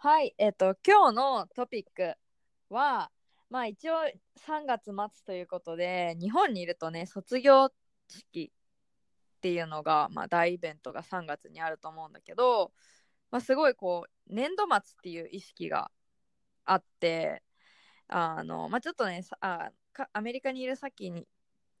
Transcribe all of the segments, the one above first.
はい、えっ、と今日のトピックはまあ一応3月末ということで日本にいるとね卒業式っていうのが、まあ、大イベントが3月にあると思うんだけど、まあ、すごいこう年度末っていう意識があってあの、まあ、ちょっとねあアメリカにいる先に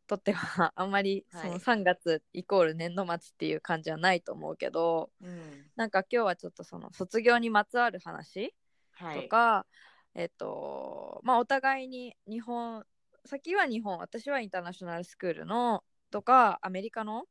とっては あんまりそはいの3月イコール年度末っていう感じはないと思うけど、うん。なんか今日はちょっとその卒業にまつわる話はい。とか、えっとまあお互いに日本先は日本私はインターナショナルスクールのとかアメリカの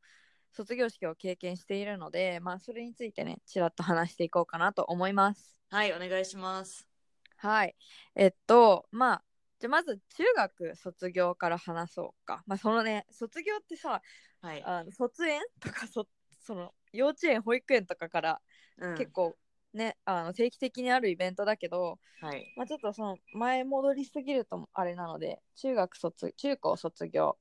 卒業式を経験しているのでまあそれについてねちらっと話していこうかなと思いますはい、お願いします。はいえっとまあじゃあまず中学卒業から話そうかまあそのね卒業ってさはい。あの卒園とかそその幼稚園保育園とかからうん結構ね、あの定期的にあるイベントだけど、はい。まあ、ちょっとその前戻りすぎるとあれなので中学卒中高卒業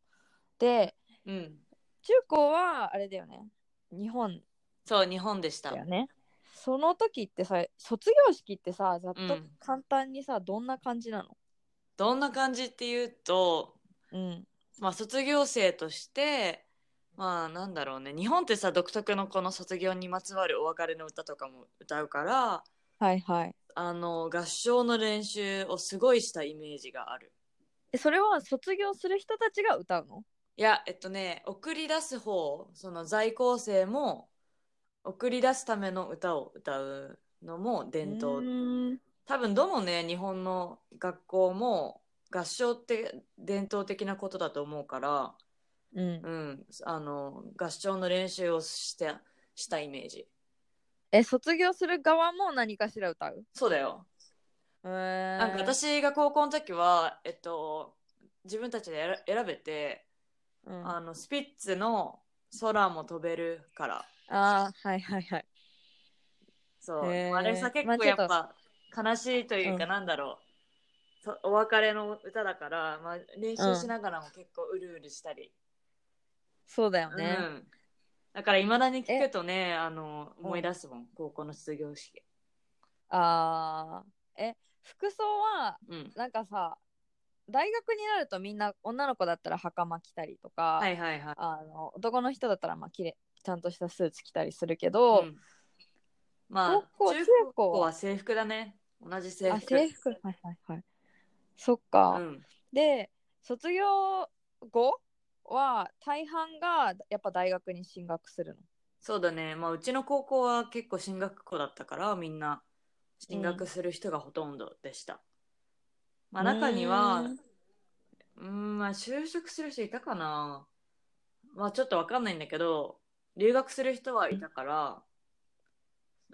でうん。中高はあれだよね日本そう、日本でしただ。よねその時ってさ卒業式ってさざっとうん簡単にさ、どんな感じなの？どんな感じっていうと、うんまあ、卒業生として、まあ、なんだろうね。日本ってさ、独特のこの卒業にまつわるお別れの歌とかも歌うから、はいはいあの、合唱の練習をすごいしたイメージがある。えそれは卒業する人たちが歌うの？いや、えっとね、送り出す方、その在校生も、送り出すための歌を歌うのも伝統。多分どのね、日本の学校も合唱って伝統的なことだと思うから、うんうん、あの、合唱の練習をして、したイメージ。え卒業する側も何かしら歌う？そうだよ。なんか私が高校の時は、えっと、自分たちで選選べて、うん、あの、スピッツの空も飛べるから。あーはいはいはいそう。あれさ、結まあ構やっぱ悲しいというか、うんなんだろう。そお別れの歌だから、まあ、練習しながらも結構うるうるしたり。そうだようん。ね、だから、いまだに聞くとね、あの、うん思い出すもん、高校の卒業式。あーえ服装はうん。なんかさ大学になるとみんな女の子だったら袴着たりとか、はいはいはい。あの男の人だったらまあきれちゃんとしたスーツ着たりするけど、うんまあ、中高は制服だね。同じ制あ服。制服はいはいはいそっか、うん。で卒業後は大半がやっぱ大学に進学するの？そうだね。まあ、うちの高校は結構進学校だったから、みんな進学する人がほとんどでした。まあ、中には、うーんうん、まあ、就職する人いたかな。まあ、ちょっとわかんないんだけど、留学する人はいたから、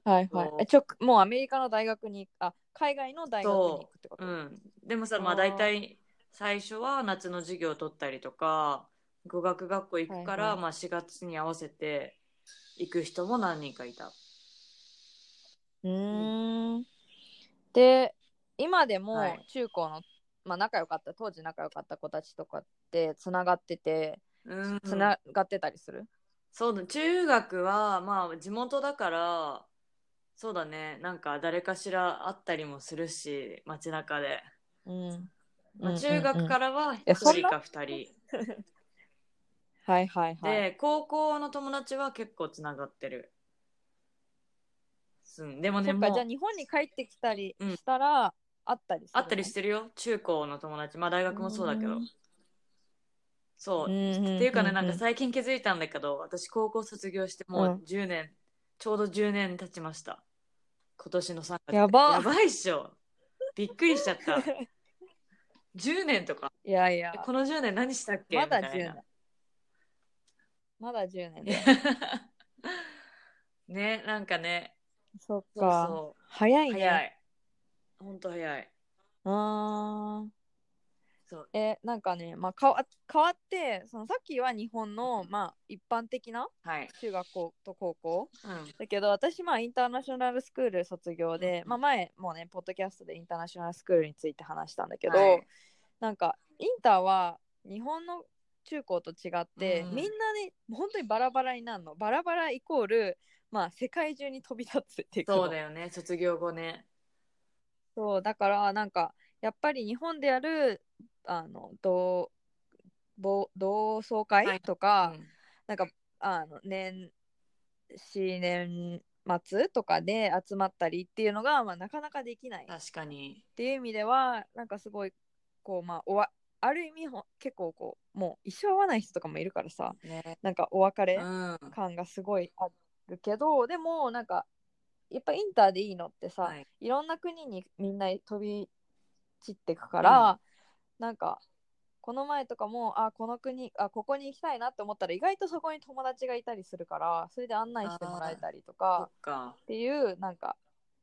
はいはい。ちょもうアメリカの大学にあ海外の大学に行くってこと？う。ん。でもさ、まあ、大体、最初は夏の授業を取ったりとか、語学学校行くから、はいはい。まあ、4月に合わせて行く人も何人かいた。うーん。で今でもはい。中高の、まあ、仲良かった当時仲良かった子たちとかってつながっててうん。つながってたりする、そうだ、中学は、まあ、地元だから、そうだね、なんか誰かしら会ったりもするし、街中で。うんまあ、うん中学からはや1人か2人。はいはいはいで、高校の友達は結構つながってる。うん、でもね、もうじゃあ日本に帰ってきたりうんしたら、会ったりする会ったりしてるよ、中高の友達。まあ、大学もそうだけどうん。そう。うんうんうんうんっていうかね、なんか最近気づいたんだけど、私高校卒業してもう10年、ちょうど10年経ちました。今年の3月。やばやばいっしょ。びっくりしちゃった。10年とか。いやいやえこの10年何したっけ？まだ10みたいな年まだ10年で ね、なんかね、そっそうかそ。早いうね早い。ほんと早いあーそう。えなんかね、まあ、かわ変わってそのさっきは日本の、まあ、一般的なはい。中学校と高校。うん。だけど私まあインターナショナルスクール卒業で、うん。まあ、前もねポッドキャストでインターナショナルスクールについて話したんだけど、はい。なんかインターは日本の中高と違って、うん。みんなね本当にバラバラになるの。バラバライコールまあ世界中に飛び立つっていくのそうだよね卒業後ね。そうだからなんかやっぱり日本でやるあの同同同窓はい。会とか、うん。なんかあの年始年末とかで集まったりっていうのが、まあ、なかなかできない。っ確かに。ていう意味ではなんかすごいこうまあおわある意味ほ結構こうもう一生会わない人とかもいるからさ。ね。なんかお別れうん。感がすごいあるけど、でもなんかやっぱインターでいいのってさ、はい。いろんな国にみんな飛び散ってくから、なんかこの前とかもあこの国あここに行きたいなって思ったら意外とそこに友達がいたりするからそれで案内してもらえたりとそか。っていうなんか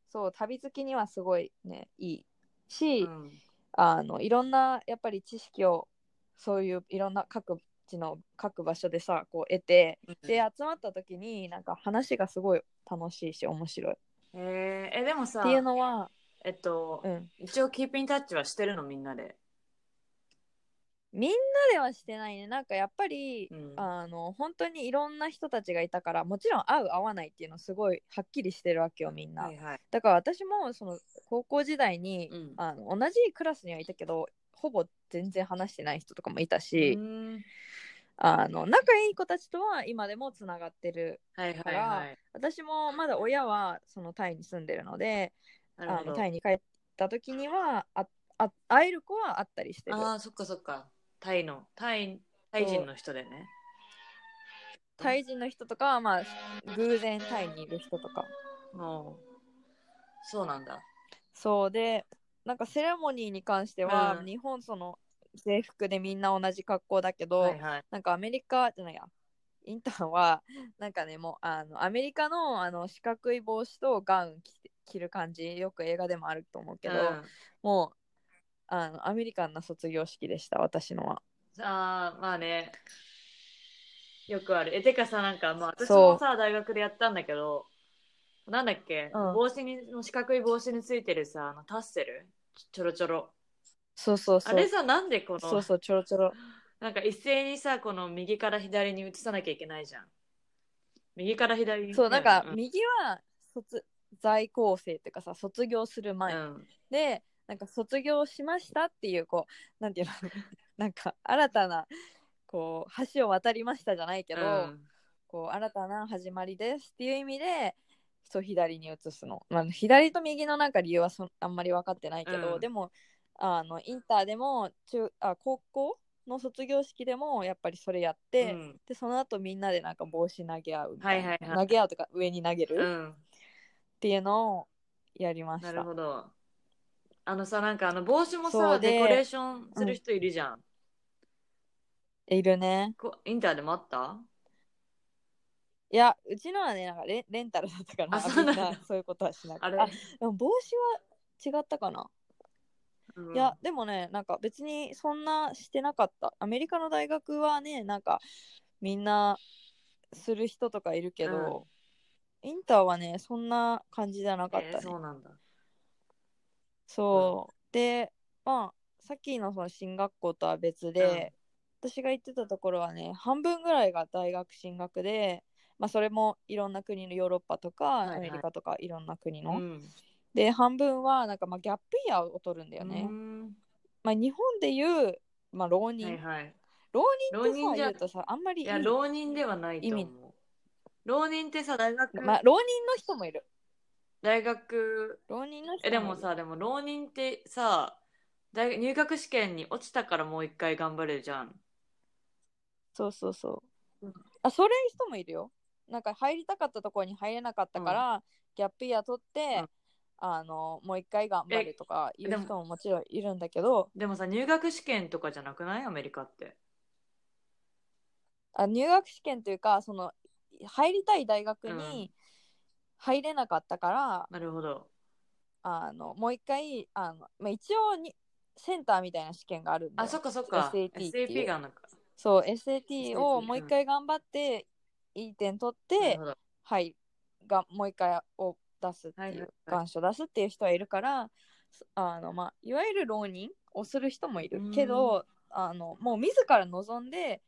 そう旅好きにはすごいねいいし、うん。あのいろんなやっぱり知識をそういういろんな各地の各場所でさこう得てで集まった時になんか話がすごい楽しいし面白い。っえー。えでもさていうのは、えっと、うん、一応キープインタッチはしてるのみんなで？みんなではしてないね。なんかやっぱり、うん。あの本当にいろんな人たちがいたからもちろん合う合わないっていうのすごいはっきりしてるわけよみんな、はいはい。だから私もその高校時代に、うん。あの同じクラスにはいたけどほぼ全然話してない人とかもいたし、うん。あの仲いい子たちとは今でもつながってるはいはいからはい私もまだ親はそのタイに住んでるのであのタイに帰った時にはああ会える子は会ったりしてる。ああそっかそっかタイのタイタイ人の人でね。タイ人の人とかはまあ偶然タイにいる人とか。もう。そうなんだ。そうでなんかセレモニーに関しては、うん。日本その制服でみんな同じ格好だけど、はいはい。なんかアメリカじゃないや。インターンはなんかねもうあのアメリカのあの四角い帽子とガウン着て着る感じ。よく映画でもあると思うけど、うん。もうあのアメリカンな卒業式でした私のは。あーまあね。よくある。えてかさなんかまあ私もさ大学でやったんだけどなんだっけ、うん。帽子にの四角い帽子についてるさあのタッセル？ちょろちょろ。そうそうそう。あれさなんでこのそうそうちょろちょろ。なんか一斉にさこの右から左に移さなきゃいけないじゃん。右から左にそうなんかうん。右は卒在校生っていうかさ卒業する前、うん。でなんか卒業しましたっていうこうなんていうの？なんか新たなこう橋を渡りましたじゃないけど、うん。こう新たな始まりですっていう意味でそう左に移すの、まあ、左と右のなんか理由はそあんまり分かってないけど、うん。でもあのインターでも中あ高校の卒業式でもやっぱりそれやって、うん。でその後みんなでなんか帽子投げ合うみたいな、はいはいはい。投げ合うとか上に投げるうん。っていうのをやりましなた、るほどあのさなんかあの帽子もさそうでデコレーションする人いるじゃん、いるね。こインターでもあった？いやうちのはねなんかレレンタルだったからあそうなんだ。みんな。そういうことはしなくて。あれ？でも帽子は違ったかな？うん。いやでもねなんか別にそんなしてなかった。アメリカの大学はねなんかみんなする人とかいるけど、インターはねそんな感じじゃなかったね、えーそうなんだそう、でまあさっきのその進学校とは別で、私が行ってたところはね半分ぐらいが大学進学でまあそれもいろんな国のヨーロッパとか、いはい。アメリカとかいろんな国の、うん。で半分はなんかまあギャップイヤーを取るんだよね、うん。まあ、日本でいう、まあ、浪人、はいはい。浪浪人ってさ言うとさあんまりいや浪人ではないと思意う浪人ってさ大学、まあ、浪人の人もいる大学。浪人の人えでもさでも浪人ってさ大学入学試験に落ちたからもう一回頑張れるじゃん。そうそうそう、うん。あそういう人もいるよ。なんか入りたかったところに入れなかったから、ギャップイヤー取って、うん。あのもう一回頑張るとかいう人ももちろんいるんだけど。でもさ入学試験とかじゃなくない？アメリカって。あ入学試験というかその入りたい大学うん。に入れなかったから、なるほど。あのもう一回あの、まあ、一応にセンターみたいな試験があるんだよ。あそっかそっか。SAT っていう。SAP があるのか。そう SAT をもう一回頑張っていい点取って、なるほど。はいがもう一回を出すっていう、はいはいはい願書出すっていう人はいるからそあの、まあ、いわゆる浪人をする人もいるけどあのもう自ら望んで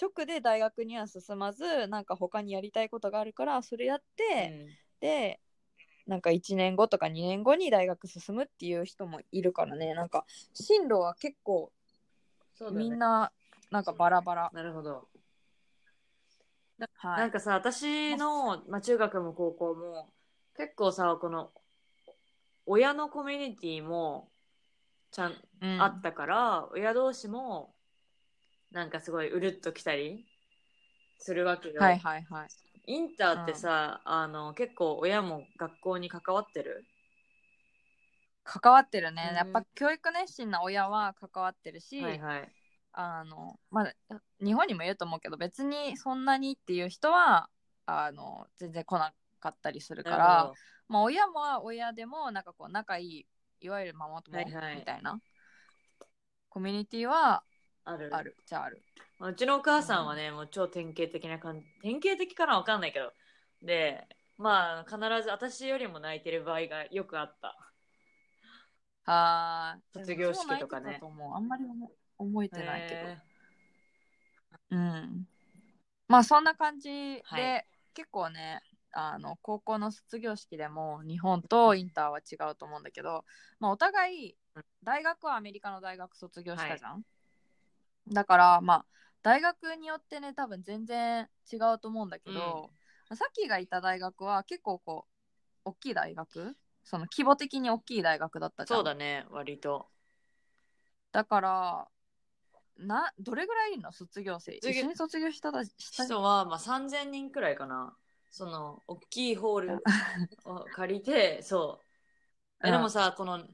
直で大学には進まずなんか他にやりたいことがあるからそれやって、でなんか1年後とか2年後に大学進むっていう人もいるからね。なんか進路は結構そうだね。みんななんかバラバラ、なるほど。はい、なんかさ私の、まあ、中学も高校も結構さこの親のコミュニティもちゃん、うん。あったから親同士もなんかすごいうるっときたりするわけよ、はいはいはい。インターってさ、あの結構親も学校に関わってる？関わってるね、うん。やっぱ教育熱心な親は関わってるし、はいはい。あのまあ日本にもいると思うけど別にそんなにっていう人はあの全然来なかったりするからまあ親も親でもなんかこう仲いいいわゆるママ友みはいはい。たいな、コミュニティはある？ある。じゃあある。まあうちのお母さんはね、もう超典型的な感じ。典型的かなわかんないけど。でまあ必ず私よりも泣いてる場合がよくあった。あー卒業式とかね。あんまり思覚えてないけど、へうん。まあそんな感じで、はい。結構ねあの高校の卒業式でも日本とインターは違うと思うんだけど、まあ、お互いうん。大学はアメリカの大学卒業したじゃん、だからまあ大学によってね多分全然違うと思うんだけど、さっきがいた大学は結構こう大きい大学？その規模的に大きい大学だったじゃん。そうだね割と。だからなどれぐらいいるの？卒業生。卒業一緒に卒業しただした人？は、まあ、3000人くらいかな。その大きいホールを借りてそう。えでもさこの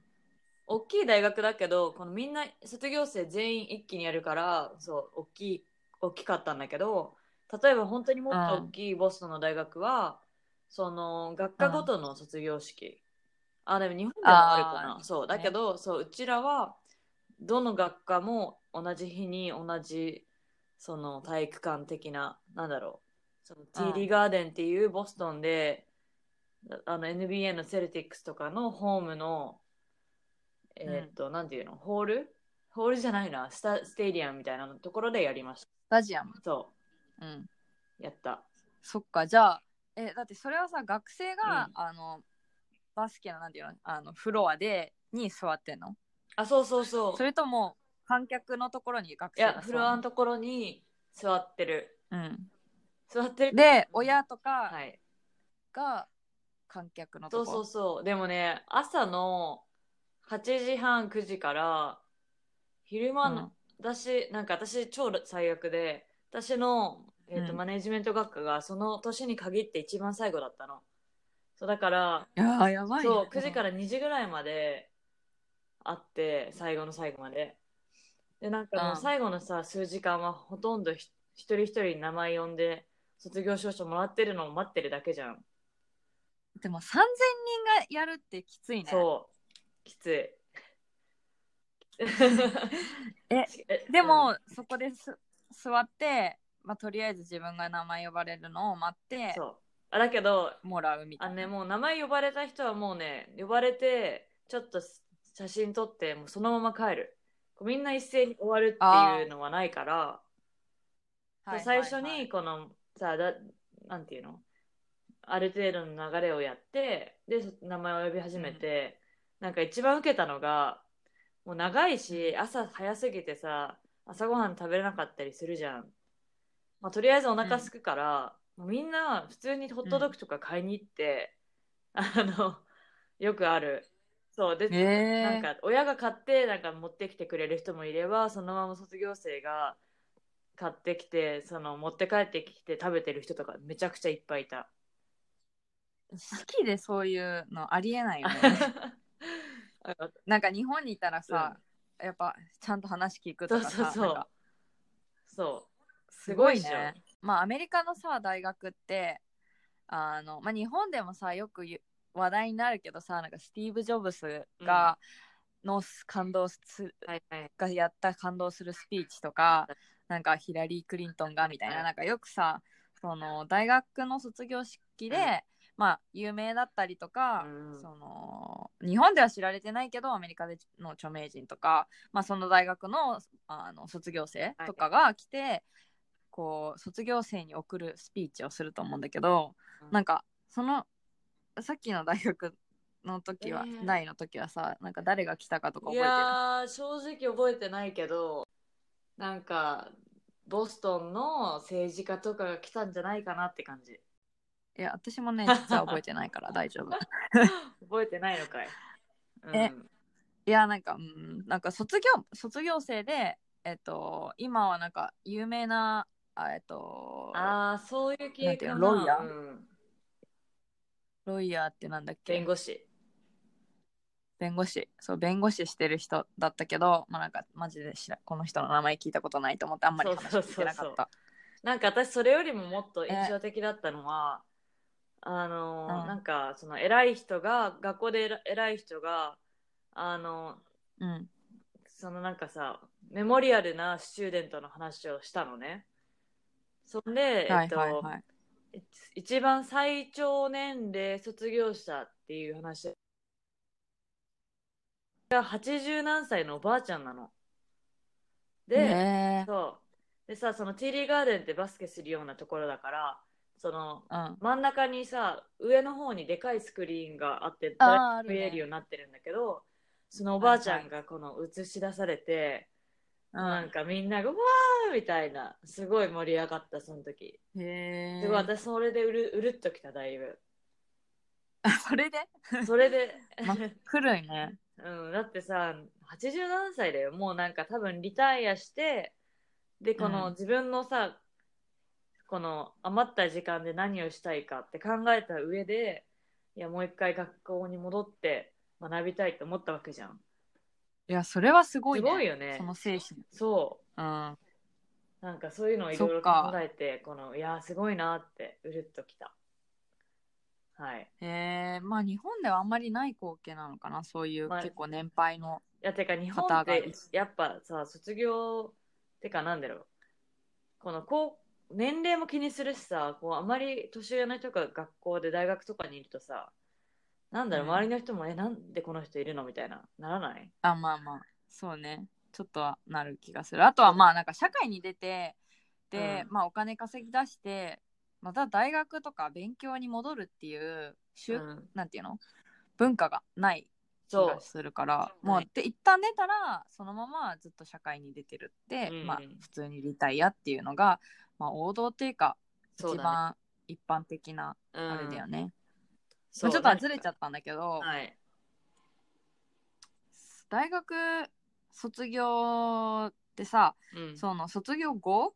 大きい大学だけどこのみんな卒業生全員一気にやるからそう大きい大きかったんだけど例えば本当にもっと大きいボストンの大学は、その学科ごとの卒業式、あでも日本でもあるかな。そうだけど、そううちらはどの学科も同じ日に同じその体育館的ななんだろう。その TD ガーデンっていうボストンで、あの NBA のセルティックスとかのホームのえーっと、なんていうの？ホール？ホールじゃないな。スタステディアムみたいなところでやりましスタジアム。たそう。ん。うやった。そっか。じゃあえだってそれはさ学生が、うん。あのバスケのなんていうの？あのフロアでに座ってんの？あそうそうそう。それとも観客のところに学生が座るフロアのところに座ってる。うん。座ってる。で親とかはい。が観客のとこ？そうそうそう。でもね朝の8時半9時から昼間の、私なんか私超最悪で私の、えーとうん。マネジメント学科がその年に限って一番最後だったの。そうだからいやーやばいね。そう9時から2時ぐらいまであって最後の最後まで。でなんかもううん。最後のさ数時間はほとんどひ一人一人名前呼んで卒業証書もらってるのを待ってるだけじゃん、でも3000人がやるってきついね。そうきつい。ええ でも、そこです座って、まあ、とりあえず自分が名前呼ばれるのを待ってそう。あだけどもらうみたいな。あのねもう名前呼ばれた人はもうね呼ばれてちょっと写真撮ってもうそのまま帰る。こうみんな一斉に終わるっていうのはないから。最初にこのさだなんていうの？ある程度の流れをやってで名前を呼び始めて、なんか一番受けたのがもう長いし朝早すぎてさ朝ごはん食べれなかったりするじゃん、まあ、とりあえずお腹すくから、もうみんな普通にホットドッグとか買いに行って、あのよくあるそうで、えーなんか親が買ってなんか持ってきてくれる人もいればそのまま卒業生が買ってきてその持って帰ってきて食べてる人とかめちゃくちゃいっぱいいた。式でそういうのありえないよね。なんか日本にいたらさ、やっぱちゃんと話聞くとかさ、そうそうそう。すごいね。まあアメリカのさ大学ってあの、まあ、日本でもさよくゆ話題になるけどさなんかスティーブ・ジョブスが、の感動すはいはい。がやった感動するスピーチとかなんかヒラリー・クリントンがみたいななんかよくさその大学の卒業式で、うんまあ有名だったりとか、うん。その日本では知られてないけどアメリカでの著名人とか、まあ、その大学のあの卒業生とかが来て、こう卒業生に送るスピーチをすると思うんだけど、うん。なんかそのさっきの大学の時は、えー。大の時はさなんか誰が来たかとかい覚えてる？やー、正直覚えてないけど、なんか、ボストンの政治家とかが来たんじゃないかなって感じ。いや私もね 実は覚えてないから大丈夫。覚えてないのかい。うん。えいやなんかうんなんか卒業卒業生でえっと今はなんか有名なあえっとああ、そういう系かロイヤー？うん。ロイヤーってなんだっけ？弁護士。弁護士。そう弁護士してる人だったけどまあなんかマジでこの人の名前聞いたことないと思ってあんまり話聞いてなかった。なんか私それよりももっと印象的だったのは、あのーうん。なんかその偉い人が学校で偉偉い人があのうん。そのなんかさメモリアルなスチューデントの話をしたのね。そんで、はいえっとはいはい一番最長年齢卒業者っていう話。が80何歳のおばあちゃんなの。で、へえそう。でさ、そのティーリーガーデンってバスケするようなところだから、そのうん。真ん中にさ、上の方にでかいスクリーンがあって、あ見えるようになってるんだけど、そのおばあちゃんがこの映し出されて、なんかみんながわーみたいな、すごい盛り上がった、その時。うんへえ私それでうるうるっときた、だいぶ。それで？それで、ま来るんね。うん、だってさ、80何歳だよ。もうなんか多分リタイアして、で、このうん。自分のさ、この余った時間で何をしたいかって考えた上で、いや、もう一回学校に戻って学びたいと思ったわけじゃん。いやそれはすごいすねごいよねそ。の精神そうんう。なんかそういうのをいろいろ考えて、この、いや、すごいなって、うるっときた。はい。へえまあ日本ではあんまりない光景なのかなそういうまあ結構年配のいや、てか日本ってやっぱさ、卒業、てかなんだろう。このこう、年齢も気にするしさ、こうあまり年上の人が学校で大学とかにいるとさ、なんだろう、うん。周りの人も、え、なんでこの人いるの？みたいな、ならない？あまあまあ。そうね。ちょっとはなる気がする。あとはまあなんか社会に出てで、うん。まあお金稼ぎ出してまた大学とか勉強に戻るっていう習、うん。なんていうの？文化がない気がするからうもうで一旦出たらそのままずっと社会に出てるって、うん。まあ普通にリタイアっていうのが、まあ、王道っていうかそうだね。一番一般的なうんあれだよね、まあちょっとずれちゃったんだけど、はい。大学卒業ってさうん。その卒業後？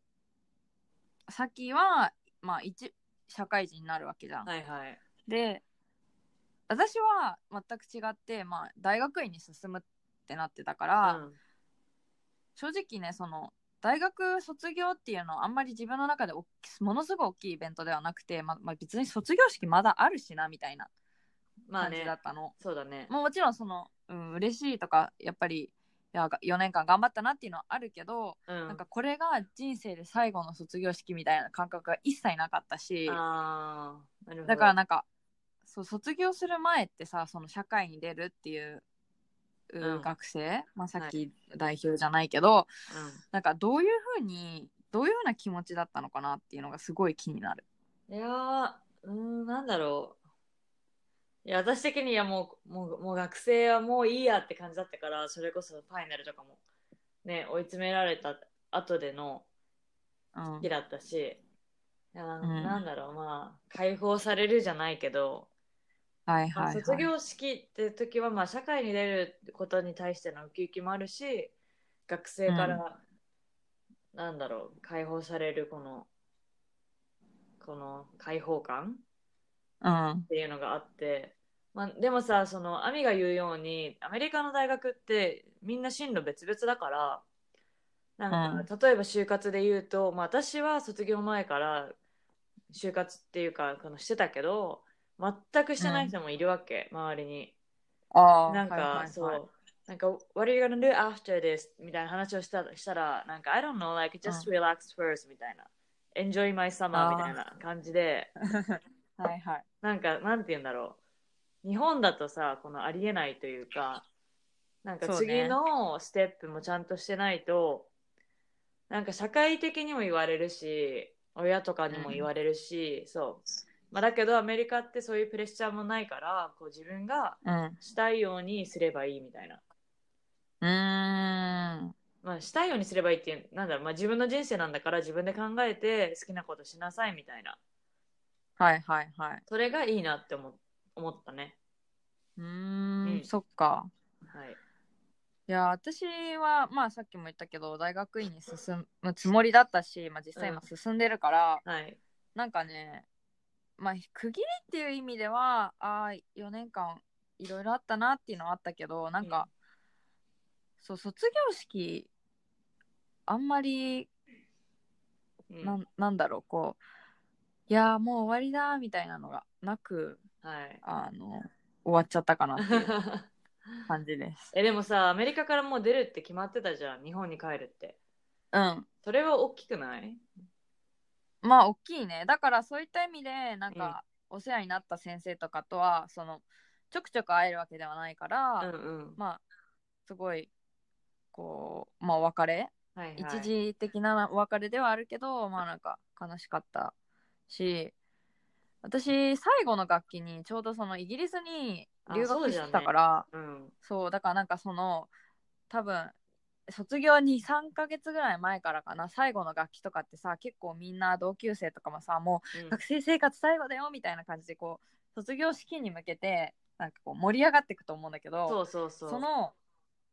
先はまあ一社会人になるわけじゃん。はいはい。で私は全く違って、まあ、大学院に進むってなってたから、うん正直ねその大学卒業っていうのはあんまり自分の中でものすごい大きいイベントではなくて、ままあ、別に卒業式まだあるしなみたいな感じだっ、たの。そうだね。もうもちろんその、うん、嬉しいとかやっぱりいや4年間頑張ったなっていうのはあるけど、うん。なんかこれが人生で最後の卒業式みたいな感覚が一切なかったしあーなるほど。だからなんかそう卒業する前ってさその社会に出るっていう、学生、まあ、さっき代表じゃないけど、うん。なんかどういうふうにどういうふうな気持ちだったのかなっていうのがすごい気になる。いやー、うーん、なんだろう。いや、私的にはもう、もう、もう学生はもういいやって感じだったから、それこそファイナルとかも、ね、追い詰められた後でのうん。日だったし、いや、んなんだろう、まあ、解放されるじゃないけど、まあはいはいはい。卒業式って時は、まあ、社会に出ることに対してのウキウキもあるし、学生から、なんだろう、解放されるこの、この解放感うん。っていうのがあって、まあ、でもさその亜美が言うようにアメリカの大学ってみんな進路別々だからなんか、例えば就活で言うと、まあ、私は卒業前から就活っていうかこのしてたけど全くしてない人もいるわけ、周りに。ああ、なんか、はいはいはいそう。なんか、What are you gonna do after this? みたいな話をしたしたら、なんか、I don't know, like, just relax first みたいな。Enjoy my summer みたいな感じで、はいはい。なんか、なんて言うんだろう。日本だとさ、このありえないというか、なんか次のステップもちゃんとしてないと、なんか社会的にも言われるし、親とかにも言われるし、そう。まあ、だけどアメリカってそういうプレッシャーもないから、こう自分がうん。したいようにすればいいみたいな。うーん。まあ、したいようにすればいいっていう、なんだろう、まあ、自分の人生なんだから自分で考えて好きなことしなさいみたいな。はいはいはい。それがいいなって思思ったね。うーうんん、そっか。はい。いや、私は、まあさっきも言ったけど、大学院に進むつもりだったし、まあ実際今進んでるから、はい。なんかね、まあ区切りっていう意味では、ああ、4年間いろいろあったなっていうのはあったけど、なんか、そう、卒業式、あんまり、うんなんなんだろう、こう、いやー、もう終わりだみたいなのがなく、はい。あの、終わっちゃったかなっていう 感じです。え、でもさ、アメリカからもう出るって決まってたじゃん。日本に帰るって。うん。それは大きくない？まあ大きいねだからそういった意味でなんか、お世話になった先生とかとはそのちょくちょく会えるわけではないから、うんうん。まあすごいこうまあお別れ、はいはい、一時的なお別れではあるけどまあなんか悲しかったし私最後の楽器にちょうどそのイギリスに留学してたからうん。そうだからなんかその多分卒業に3ヶ月ぐらい前からかな。最後の楽器とかってさ結構みんな同級生とかもさもううん。学生生活最後だよみたいな感じでこう卒業式に向けてなんかこう盛り上がっていくと思うんだけどそうそうそう。その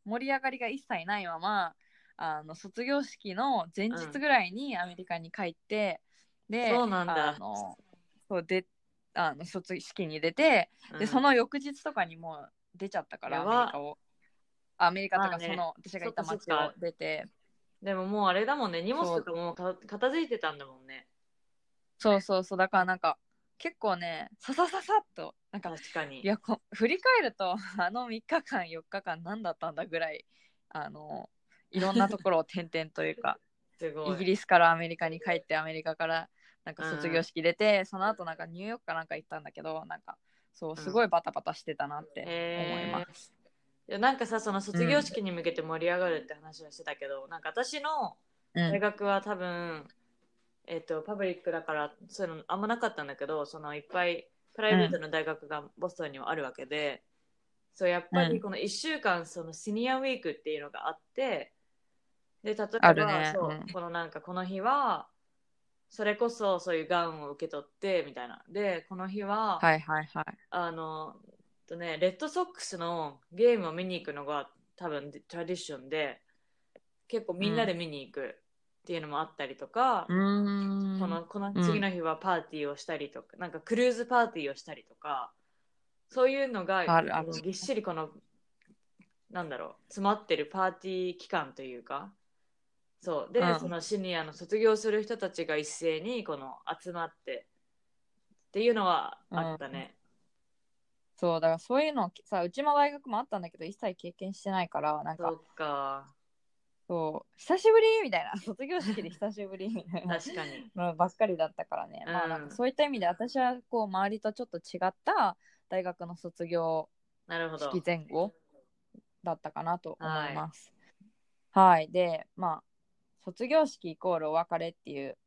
盛り上がりが一切ないままあの卒業式の前日ぐらいにアメリカに帰って、でそうなんだ。あのそうであの卒式に出て、うん。でその翌日とかにもう出ちゃったからアメリカをアメリカとかその、私がいた街そっかそっか。を出て。でももうあれだもんね、荷物とかもう。か片付いてたんだもんね。そうそうそう。だからなんか結構ねささささっとなんか確かに。いやこ振り返ると あの3日間4日間何だったんだぐらいあのいろんなところを転々というか。イギリスからアメリカに帰ってアメリカからなんか卒業式出て、その後なんかニューヨークかなんか行ったんだけどなんかそうすごいバタバタしてたなって思います。いやなんかさ、その卒業式に向けて盛り上がるって話をしてたけど、なんか私のうん。大学は多分、えっと、パブリックだから、そういうのあんまなかったんだけど、そのいっぱいプライベートの大学がボストンにはあるわけで、そう、やっぱうん。りこの1週間、そのシニアウィークっていうのがあって、で、例えば、ね。そう、うん。このなんかこの日は、それこそそういうガウンを受け取ってみたいな。で、この日は、はいはいはい。あの、とね、レッドソックスのゲームを見に行くのが多分トラディションで、結構みんなで見に行くっていうのもあったりとか、うーん。このこの次の日はパーティーをしたりとか、なんかクルーズパーティーをしたりとか、そういうのがあるあるぎっしりこの、なんだろう、詰まってるパーティー期間というか、そう。で、うんそのシニアの卒業する人たちが一斉にこの集まってっていうのはあったね。そうだからそういうのさうちの大学もあったんだけど一切経験してないからなんかそっか。そう久しぶり？みたいな 卒業式で久しぶり？みたいな確かに。のばっかりだったからね、まあなんかそういった意味で私はこう周りとちょっと違った大学の卒業。式前後だったかなと思います。はい、でまあ卒業式イコールお別れっていう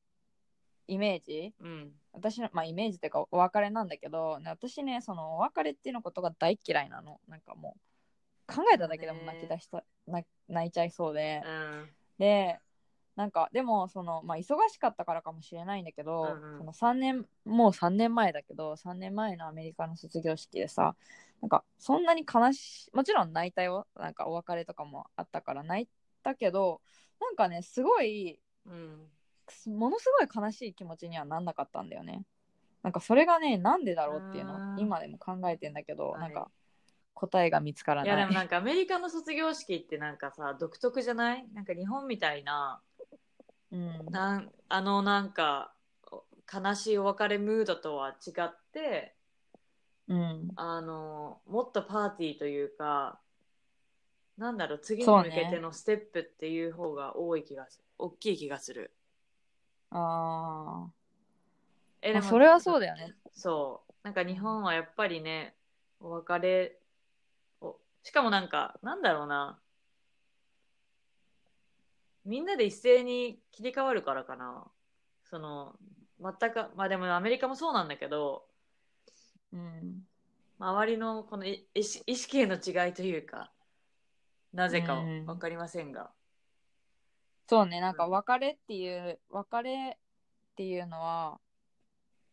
イメージうん。私の、まあ、イメージっていうかお別れなんだけどね私ねそのお別れっていうのことが大嫌いなの。なんかもう考えただけでも泣き出した、な泣いちゃいそうで、うん。でなんかでもその、まあ、忙しかったからかもしれないんだけど、うんうん。その3年もう3年前だけど3年前のアメリカの卒業式でさなんかそんなに悲しもちろん泣いたよ。なんかお別れとかもあったから泣いたけどなんかねすごいうん。ものすごい悲しい気持ちにはなんなかったんだよね。なんかそれがねなんでだろうっていうのあー。今でも考えてんだけど、はい。なんか答えが見つからいない。やでもなんかアメリカの卒業式ってなんかさ独特じゃない？なんか日本みたいな。うん。なんあのなんかお悲しいお別れムードとは違ってうん。あのもっとパーティーというかなんだろう次に向けてのステップっていう方が多い気がす大きい気がするあえあ。まあそれはそうだよね。そうなんか日本はやっぱりねお別れをしかもなんかなんだろうなみんなで一斉に切り替わるからかなその全くまあでもアメリカもそうなんだけどうん。周りのこのい意識への違いというかなぜかうん分かりませんが、そうね、なんか別れっていう、別れっていうのは、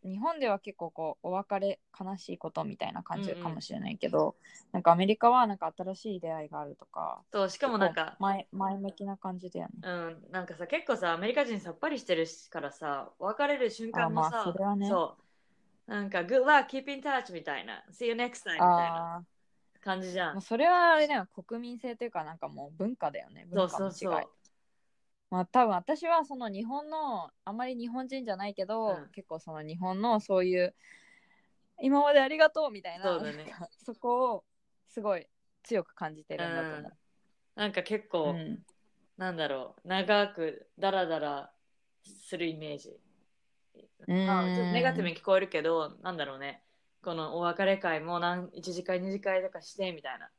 日本では結構こう、お別れ悲しいことみたいな感じかもしれないけど、なんかアメリカはなんか新しい出会いがあるとか、そうしかもなんか前前向きな感じだよね。うん、なんかさ結構さアメリカ人さっぱりしてるからさ別れる瞬間もさね。そうなんか Good luck, keep in touch みたいな See you next time みたいなあ感じじゃん。それはあれだよ、国民性というかなんかもう文化だよね、そう文化の違い。そうそうまあ多分私はその日本のあまり日本人じゃないけど、うん。結構その日本のそういう今までありがとうみたいなそうだね。こをすごい強く感じてるんだと思う。なんか結う構、ん。なんだろう長くダラダラするイメージ。うん。まあ、ちょっとネガティブに聞こえるけどなんだろうね。このお別れ会も何1次会2次会とかしてみたいな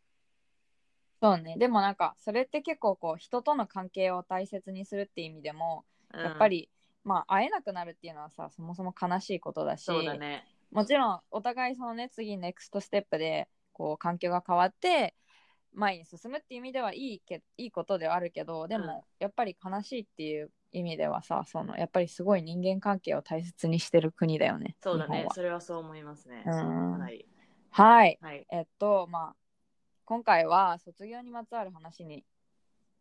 そうね。でもなんかそれって結構こう人との関係を大切にするっていう意味でも、やっぱりまあ会えなくなるっていうのはさそもそも悲しいことだしそうだね。もちろんお互いそのね次ネクストステップでこう環境が変わって前に進むっていう意味ではいいけいいことではあるけどでも、うん。やっぱり悲しいっていう意味ではさそのやっぱりすごい人間関係を大切にしてる国だよねそうだ日本は。ねそれはそう思いますね、うん。かなりはい。はい。えっとまあ今回は卒業にまつわる話に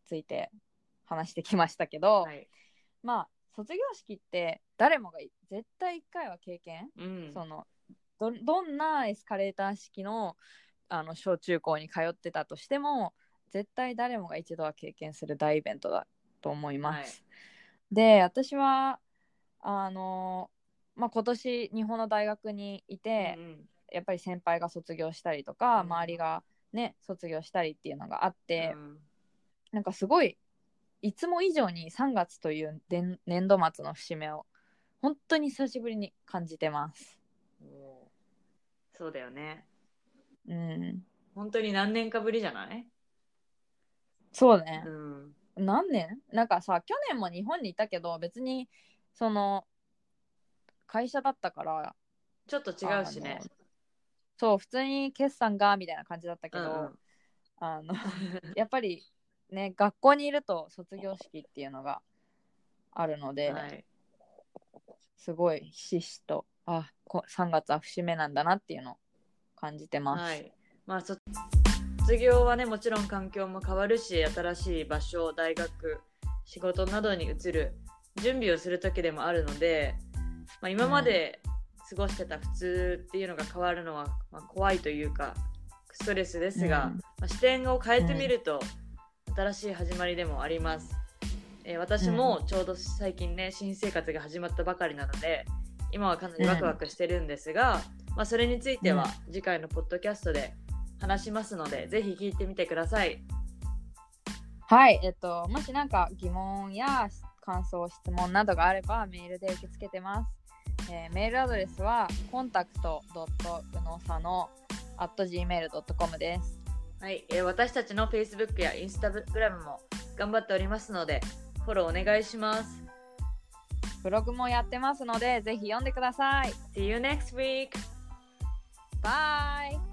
ついて話してきましたけど、はい。まあ卒業式って誰もが絶対一回は経験うん。そのどどんなエスカレーター式のあの小中高に通ってたとしても絶対誰もが一度は経験する大イベントだと思います。で私はあの、まあ、今年日本の大学にいて、うんうん。やっぱり先輩が卒業したりとか、うん。周りがね卒業したりっていうのがあって、うん。なんかすごいいつも以上に3月という年年度末の節目を本当に久しぶりに感じてます。そうだよね。うん、本当に何年かぶりじゃない、そうね。う、ん、何年？なんかさ去年も日本にいたけど別にその会社だったからちょっと違うしねそう普通に決算がみたいな感じだったけど、うんうん。あの やっぱりね学校にいると卒業式っていうのがあるので、はい、すごいひしひしとあこ3月は節目なんだなっていうのを感じてます。はい、まあそ卒業はねもちろん環境も変わるし新しい場所大学仕事などに移る準備をする時でもあるので、まあ、今まで過ごしてた普通っていうのが変わるのは、まあ、怖いというかストレスですが、うん。まあ、視点を変えてみると、新しい始まりでもあります、えー私もちょうど最近ね新生活が始まったばかりなので今はかなりワクワクしてるんですが、まあ、それについては次回のポッドキャストで話しますので、ぜひ聞いてみてください。はい、えっと、もしなんか疑問や感想、質問などがあればメールで受け付けてます。えーメールアドレスは contact.unosa.gmail.com です。はい、えー私たちの Facebook や Instagram も頑張っておりますので、フォローお願いします。ブログもやってますので、ぜひ読んでください。See you next week! バイ